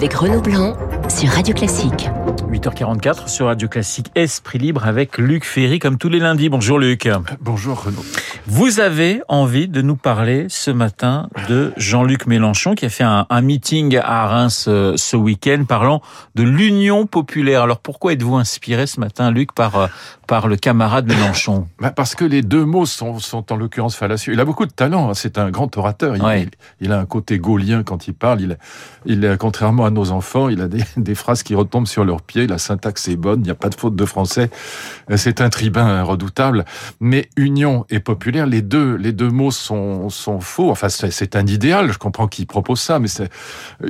avec Renaud Blanc sur Radio Classique. 8h44 sur Radio Classique Esprit Libre avec Luc Ferry comme tous les lundis. Bonjour Luc. Bonjour Renaud. Vous avez envie de nous parler ce matin de Jean-Luc Mélenchon qui a fait un, un meeting à Reims euh, ce week-end parlant de l'Union populaire. Alors pourquoi êtes-vous inspiré ce matin Luc par, euh, par le camarade Mélenchon bah Parce que les deux mots sont, sont en l'occurrence fallacieux. Il a beaucoup de talent, hein. c'est un grand orateur. Il, Ouais. il, il a un côté gaulien quand il parle. Il, il contrairement à nos enfants, il a des, des phrases qui retombent sur leurs pieds. La syntaxe est bonne, il n'y a pas de faute de français. C'est un tribun redoutable. Mais union et populaire, les deux, les deux mots sont, faux. Enfin, c'est un idéal. Je comprends qui propose ça, mais c'est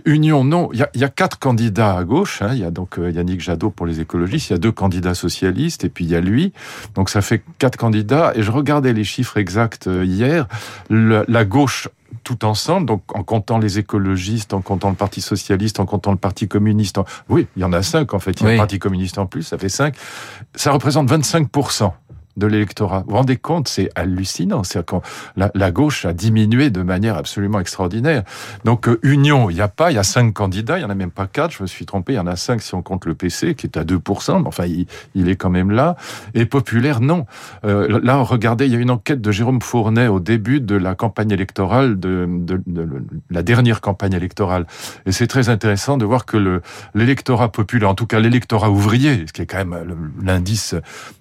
union. Non, il y a, quatre candidats à gauche. hein. Il y a donc euh, Yannick Jadot pour les écologistes. Il y a deux candidats socialistes et puis il y a lui. Donc ça fait quatre candidats. Et je regardais les chiffres exacts euh, hier. La gauche tout ensemble, donc en comptant les écologistes, en comptant le Parti socialiste, en comptant le Parti communiste. en- Oui, il y en a cinq en fait. Il y a Oui. le Parti communiste en plus, ça fait cinq. Ça représente 25 de l'électorat. Vous vous rendez compte, c'est hallucinant. C'est quand la, la gauche a diminué de manière absolument extraordinaire. Donc euh, union, il n'y a pas, il y a cinq candidats, il y en a même pas quatre. Je me suis trompé, il y en a cinq si on compte le PC qui est à 2 mais enfin il, est quand même là. Et populaire, non. Euh, là, regardez, il y a une enquête de Jérôme Fournet au début de la campagne électorale, de, la dernière campagne électorale. Et c'est très intéressant de voir que le l'électorat populaire, en tout cas l'électorat ouvrier, ce qui est quand même le- l'indice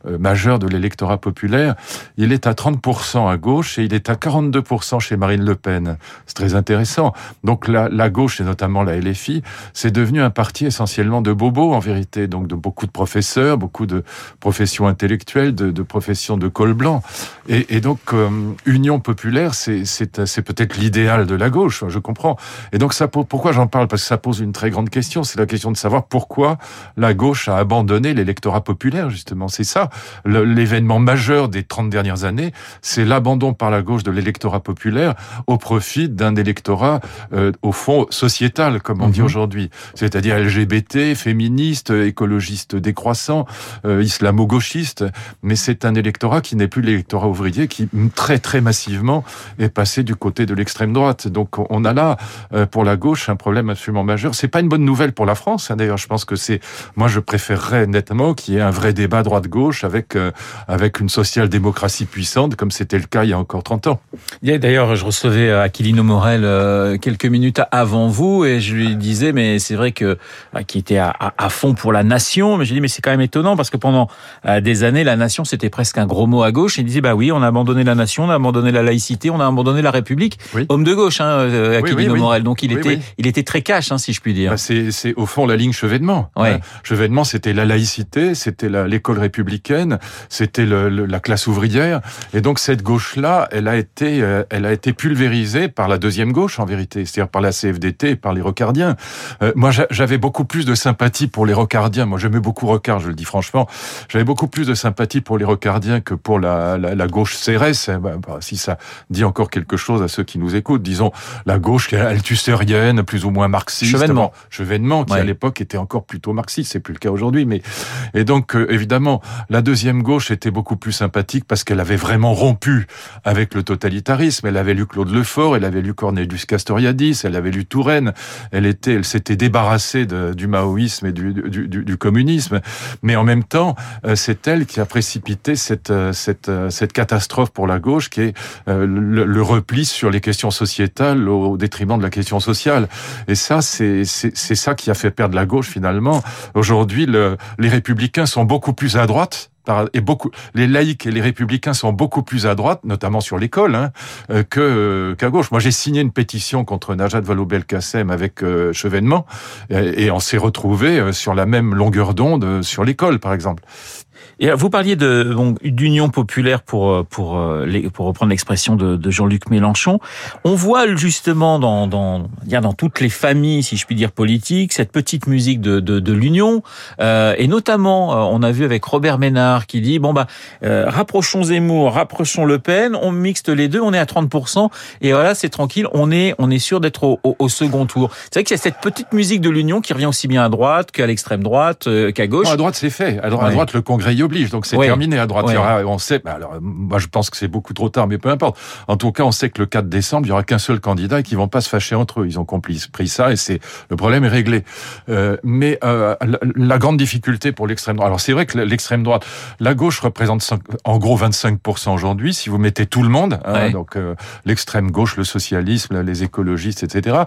euh, majeur de l'électorat populaire, il est à 30% à gauche et il est à 42% chez Marine Le Pen. C'est très intéressant. Donc la, gauche, et notamment la LFI, c'est devenu un parti essentiellement de bobos en vérité, donc de beaucoup de professeurs, beaucoup de professions intellectuelles, de, professions de col blanc. Et, donc euh, Union populaire, c'est peut-être l'idéal de la gauche, je comprends. Et donc ça, pourquoi j'en parle? Parce que ça pose une très grande question. C'est la question de savoir pourquoi la gauche a abandonné l'électorat populaire, justement. C'est ça le- majeur des 30 dernières années, c'est l'abandon par la gauche de l'électorat populaire au profit d'un électorat, euh, au fond, sociétal, comme on dit Mhm. aujourd'hui. C'est-à-dire LGBT, féministe, écologiste décroissant, euh, islamo-gauchiste. Mais c'est un électorat qui n'est plus l'électorat ouvrier, qui très, très massivement est passé du côté de l'extrême droite. Donc on a là, euh, pour la gauche, un problème absolument majeur. C'est pas une bonne nouvelle pour la France. hein, D'ailleurs, je pense que c'est, moi, je préférerais nettement qu'il y ait un vrai débat droite-gauche avec avec une social-démocratie puissante, comme c'était le cas il y a encore 30 ans. D'ailleurs, je recevais euh, Aquilino Morel euh, quelques minutes avant vous et je lui disais, mais c'est vrai que euh, qui était à, à- à fond pour la nation, mais j'ai dit, mais c'est quand même étonnant parce que pendant des années, la nation c'était presque un gros mot à gauche. Et il disait, bah oui, on a abandonné la nation, on a abandonné la laïcité, on a abandonné la République. Oui. Homme de gauche, hein, Aquilino oui, oui. Morel. Donc il était, il était très cash, hein, si je puis dire. Bah, c'est, au fond la ligne Chevènement. Ouais. Hein. Chevènement, c'était la laïcité, c'était l'école républicaine, c'était le- le- la classe ouvrière. Et donc cette gauche-là, elle a été, euh, elle a été pulvérisée par la deuxième gauche en vérité, c'est-à-dire par la CFDT, et par les Rocardiens. Euh, moi, j'a- j'avais beaucoup plus de sympathie pour les Rocardiens. Moi, j'aimais beaucoup Rocard, je le dis franchement. J'avais beaucoup plus de sympathie pour les Rocardiens que pour la, la, la gauche CRS. hein. Bah, bah, si ça dit encore quelque chose à ceux qui nous écoutent, disons la gauche althusérienne, plus ou moins marxiste. Chevènement. Chevènement, qui Ouais. à l'époque était encore plutôt marxiste, c'est plus le cas aujourd'hui. Mais et donc euh, évidemment, la deuxième gauche était beaucoup plus sympathique parce qu'elle avait vraiment rompu avec le totalitarisme. Elle avait lu Claude Lefort, elle avait lu Cornelius Castoriadis, elle avait lu Touraine. Elle était, elle s'était débarrassée du maoïsme et du, du, du- communisme. Mais en même temps, euh, c'est elle qui a précipité cette euh, cette euh, cette catastrophe pour la gauche, qui est le, le repli sur les questions sociétales au détriment de la question sociale. Et ça, c'est ça qui a fait perdre la gauche finalement. Aujourd'hui, le- les républicains sont beaucoup plus à droite. Et beaucoup, les laïcs et les républicains sont beaucoup plus à droite, notamment sur l'école, hein, euh, que euh, qu'à gauche. Moi, j'ai signé une pétition contre Najat Vallaud-Belkacem avec euh, Chevènement, et, et on s'est retrouvé sur la même longueur d'onde sur l'école, par exemple. Et euh, vous parliez de d'union populaire pour euh, pour euh, les- pour reprendre l'expression de, de Jean-Luc Mélenchon. On voit justement dans dans dire dans toutes les familles, si je puis dire politiques, cette petite musique de de, de l'union. Euh, et notamment, on a vu avec Robert Ménard qui dit bon bah euh, rapprochons Zemmour, rapprochons Le Pen, on mixte les deux, on est à 30 et voilà c'est tranquille, on est on est sûr d'être au, au, au second tour. C'est vrai qu'il y a cette petite musique de l'union qui revient aussi bien à droite qu'à l'extrême droite qu'à gauche. Non, à droite, c'est fait. À droite, à Ouais. droite, le Congrès Veil oblige. Donc c'est Ouais. terminé à droite. Il y aura- on sait, bah, alors, moi je pense que c'est beaucoup trop tard, mais peu importe. En tout cas, on sait que le 4 décembre, il y aura qu'un seul candidat et qu'ils vont pas se fâcher entre eux. Ils ont compris pris ça et c'est le problème est réglé. Euh, mais euh, la, la grande difficulté pour l'extrême droite. Alors c'est vrai que l'extrême droite, la gauche représente en gros 25% aujourd'hui. Si vous mettez tout le monde, hein, Ouais. donc euh, l'extrême gauche, le socialisme, les écologistes, etc.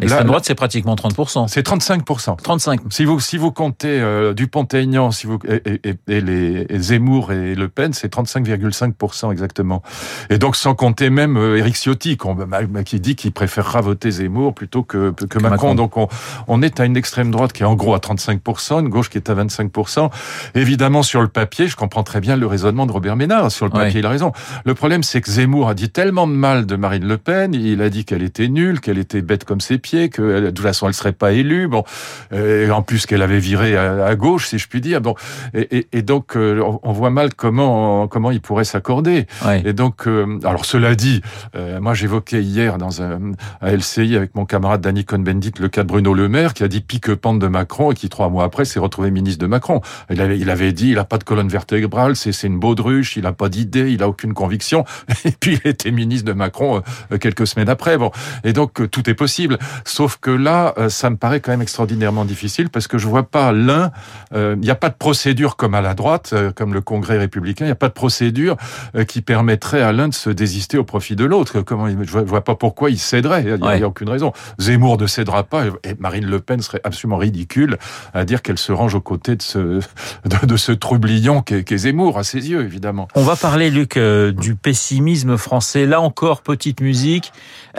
L'extrême droite, c'est pratiquement 30%. c'est 35%. 35. Si vous si vous comptez Dupont-Aignan, si vous et, et- et les Zemmour et Le Pen, c'est 35,5% exactement. Et donc sans compter même euh, Éric Ciotti, qu'on- bah, qui dit qu'il préférera voter Zemmour plutôt que, que Macron. Macron. Donc on, on est à une extrême droite qui est en gros à 35%, une gauche qui est à 25%. Évidemment sur le papier, je comprends très bien le raisonnement de Robert Ménard. Sur le papier, Ouais. il a raison. Le problème, c'est que Zemmour a dit tellement de mal de Marine Le Pen. Il a dit qu'elle était nulle, qu'elle était bête comme ses pieds, que elle- de toute façon elle serait pas élue. Bon, euh, et en plus qu'elle avait viré à, à gauche, si je puis dire. Bon, et, et- et donc euh, on- voit mal comment comment il pourrait s'accorder. Ouais. Et donc, euh, alors cela dit, euh, moi j'évoquais hier dans un à LCI avec mon camarade Danny Cohn-Bendit le cas de Bruno Le Maire qui a dit pique-pente de Macron et qui trois mois après s'est retrouvé ministre de Macron. Il avait, il avait dit il a pas de colonne vertébrale, c'est une baudruche, il a pas d'idée, il a aucune conviction. Et puis il était ministre de Macron quelques semaines après. Bon, et donc tout est possible. Sauf que là, ça me paraît quand même extraordinairement difficile parce que je vois pas l'un. Il n'y a pas de procédure comme à la droite, euh, comme le Congrès républicain. Il n'y a pas de procédure euh, qui permettrait à l'un de se désister au profit de l'autre. Comment je je vois pas pourquoi il céderait. Il n'y a, Ouais. aucune raison. Zemmour ne cédera pas et Marine Le Pen serait absolument ridicule à dire qu'elle se range aux côtés de ce de, de ce troublion qu'est Zemmour à ses yeux évidemment. On va parler, Luc, euh, du pessimisme français. Là encore, petite musique.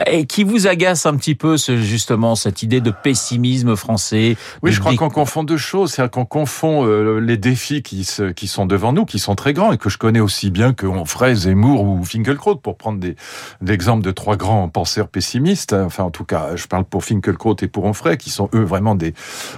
Et qui vous agace un petit peu, ce, justement, cette idée de pessimisme français Oui, je crois qu'on confond deux choses. C'est-à-dire qu'on confond euh, les défis qui, se, qui sont devant nous, qui sont très grands et que je connais aussi bien que Onfray, Zemmour ou Finkielkraut, pour prendre des, exemples de trois grands penseurs pessimistes. Enfin, en tout cas, je parle pour Finkielkraut et pour Onfray, qui sont eux vraiment des,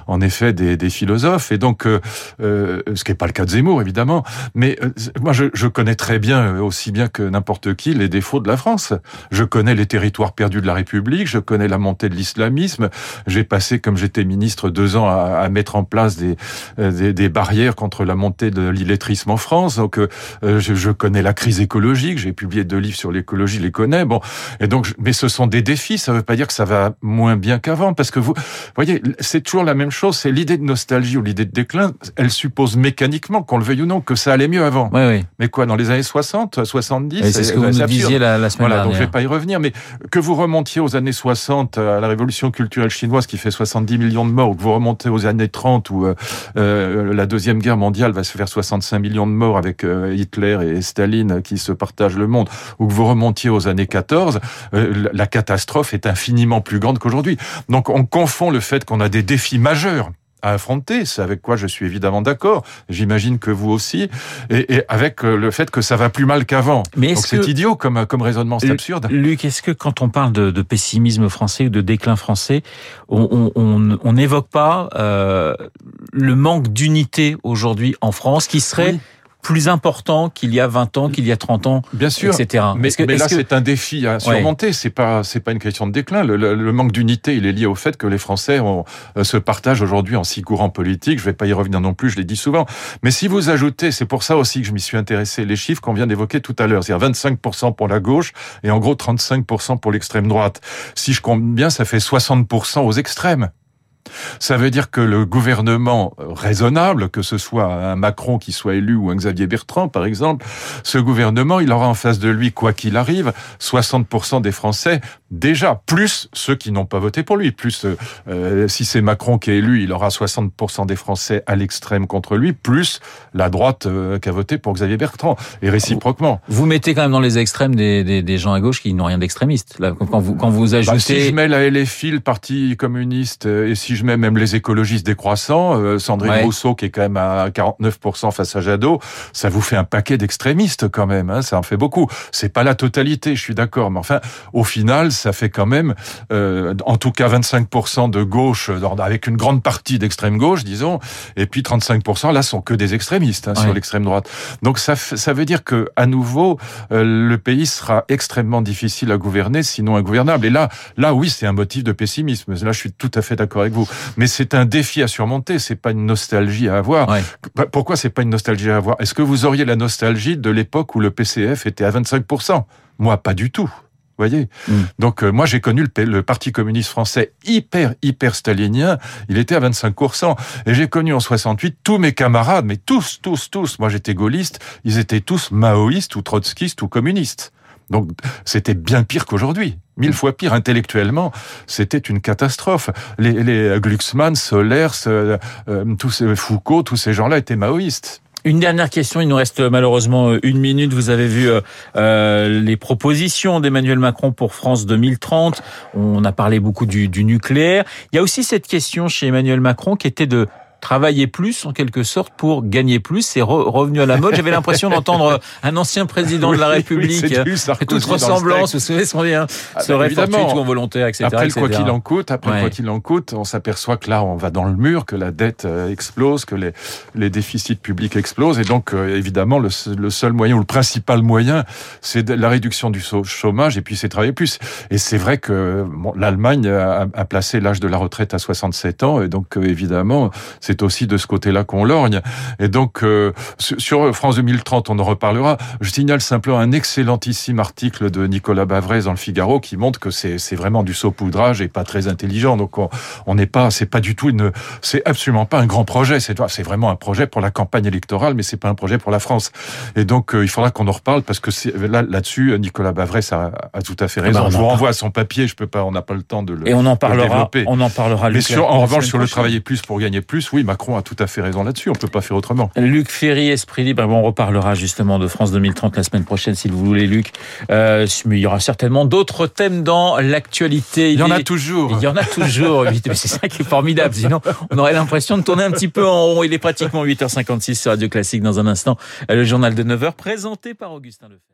en effet, des, philosophes. Et donc, euh, euh, ce qui n'est pas le cas de Zemmour, évidemment. Mais euh, moi, je, connais très bien, euh, aussi bien que n'importe qui, les défauts de la France. Je connais les territoires perdus de la République, je connais la montée de l'islamisme. J'ai passé, comme j'étais ministre, deux ans à, mettre en place des, euh, des, des barrières contre la montée de l'illettrisme en France. Donc, euh, je, je connais la crise écologique. J'ai publié deux livres sur l'écologie, je les connais. Bon, et donc, je- mais ce sont des défis. Ça ne veut pas dire que ça va moins bien qu'avant, parce que vous, voyez, c'est toujours la même chose. C'est l'idée de nostalgie ou l'idée de déclin. Elle suppose mécaniquement, qu'on le veuille ou non, que ça allait mieux avant. Oui, oui. Mais quoi, dans les années 60, 70 Et C'est ce que vous nous disiez la, la semaine Voilà, donc je dernière. vais pas y revenir, mais que vous remontiez aux années 60, à la révolution culturelle chinoise qui fait 70 millions de morts, ou que vous remontez aux années 30 où euh, euh, la deuxième guerre mondiale va se faire 65 millions de morts avec euh, Hitler et Staline qui se partagent le monde, ou que vous remontiez aux années 14, euh, la catastrophe est infiniment plus grande qu'aujourd'hui. Donc on confond le fait qu'on a des défis majeurs à affronter, c'est avec quoi je suis évidemment d'accord, j'imagine que vous aussi, et, et avec euh, le fait que ça va plus mal qu'avant. Mais c'est idiot comme, comme raisonnement, c'est absurde. Luc, est-ce que quand on parle de, de pessimisme français ou de déclin français, on n'évoque pas euh, le manque d'unité aujourd'hui en France qui serait Oui. Plus important qu'il y a 20 ans, qu'il y a 30 ans, Bien sûr. etc. Mais, Est-ce que- mais là, que- c'est un défi à surmonter. C'est pas, c'est pas une question de déclin. Le, le- le manque d'unité, il est lié au fait que les Français ont, euh, se partagent aujourd'hui en six courants politiques. Je vais pas y revenir non plus. Je l'ai dit souvent. Mais si vous ajoutez, c'est pour ça aussi que je m'y suis intéressé, les chiffres qu'on vient d'évoquer tout à l'heure. C'est-à-dire 25% pour la gauche et en gros 35% pour l'extrême droite. Si je compte bien, ça fait 60% aux extrêmes. Ça veut dire que le gouvernement raisonnable, que ce soit un Macron qui soit élu ou un Xavier Bertrand, par exemple, ce gouvernement, il aura en face de lui, quoi qu'il arrive, 60% des Français, déjà, plus ceux qui n'ont pas voté pour lui. Plus, euh, euh, si c'est Macron qui est élu, il aura 60% des Français à l'extrême contre lui, plus la droite euh, qui a voté pour Xavier Bertrand, et réciproquement. Vous mettez quand même dans les extrêmes des, des, des gens à gauche qui n'ont rien d'extrémiste. Quand vous quand vous Bah, ajoutez, si je mets la LFI, le Parti communiste, et si je mets même les écologistes décroissants, euh, Sandrine Ouais. Rousseau qui est quand même à 49% face à Jadot, ça vous fait un paquet d'extrémistes quand même, hein, ça en fait beaucoup. C'est pas la totalité, je suis d'accord, mais enfin, au final, ça fait quand même, euh, en tout cas 25% de gauche, avec une grande partie d'extrême gauche, disons, et puis 35% là sont que des extrémistes hein, Ouais. sur l'extrême droite. Donc ça, ça veut dire que à nouveau, euh, le pays sera extrêmement difficile à gouverner, sinon ingouvernable. Et là, là, oui, c'est un motif de pessimisme. Là, je suis tout à fait d'accord avec vous. Vous. Mais c'est un défi à surmonter. C'est pas une nostalgie à avoir. Ouais. Pourquoi c'est pas une nostalgie à avoir? Est-ce que vous auriez la nostalgie de l'époque où le PCF était à 25% Moi, pas du tout. Vous voyez Mm. Donc euh, moi j'ai connu le, le Parti communiste français hyper hyper stalinien, il était à 25 et j'ai connu en 68 tous mes camarades mais tous tous tous, moi j'étais gaulliste, ils étaient tous maoïstes ou trotskistes ou communistes. Donc c'était bien pire qu'aujourd'hui. Mille fois pire intellectuellement, c'était une catastrophe. Les, les Glucksmann, Solers, euh, euh, tous ces Foucault, tous ces gens-là étaient maoïstes. Une dernière question, il nous reste malheureusement euh, une minute. Vous avez vu euh, les propositions d'Emmanuel Macron pour France 2030. On a parlé beaucoup du, du nucléaire. Il y a aussi cette question chez Emmanuel Macron qui était de travailler plus en quelque sorte pour gagner plus. C'est re- revenu à la mode. J'avais l'impression d'entendre un ancien président de la Oui, oui, République. Et Sarkozy toute ressemblance, vous savez, son lien Ah, serait évidemment. fortuite ou involontaire, etc. Après le quoi etc. qu'il en coûte, après Ouais. quoi qu'il en coûte, on s'aperçoit que là, on va dans le mur, que la dette euh, explose, que les, les déficits publics explosent. Et donc, euh, évidemment, le, se- le seul moyen ou le principal moyen, c'est la réduction du chômage et puis c'est travailler plus. Et c'est vrai que bon, l'Allemagne a, a placé l'âge de la retraite à 67 ans. Et donc, euh, évidemment, c'est aussi de ce côté-là qu'on lorgne. Et donc, euh, sur France 2030, on en reparlera. Je signale simplement un excellentissime article de Nicolas Bavrez dans le Figaro qui montre que c'est c'est vraiment du saupoudrage et pas très intelligent. Donc, on n'est pas, c'est pas du tout une, c'est absolument pas un grand projet. C'est c'est vraiment un projet pour la campagne électorale, mais c'est pas un projet pour la France. Et donc, euh, il faudra qu'on en reparle parce que c'est- là, là-dessus, Nicolas Bavrez a, a tout à fait raison. bah, on Je vous renvoie à son papier. Je peux pas, on n'a pas le temps de le. Et on en parlera. développer. On en parlera. Mais sur, en revanche, sur le travailler plus pour gagner plus, oui, Macron a tout à fait raison là-dessus. On peut pas faire autrement. Luc Ferry, Esprit Libre, Bon, on reparlera justement de France 2030 la semaine prochaine si vous voulez Luc. Euh, mais il y aura certainement d'autres thèmes dans l'actualité. Il y en a toujours. Il y en a toujours, mais c'est ça qui est formidable. Sinon, on aurait l'impression de tourner un petit peu en rond. Il est pratiquement 8h56 sur Radio Classique dans un instant. Le journal de 9h présenté par Augustin Lefebvre.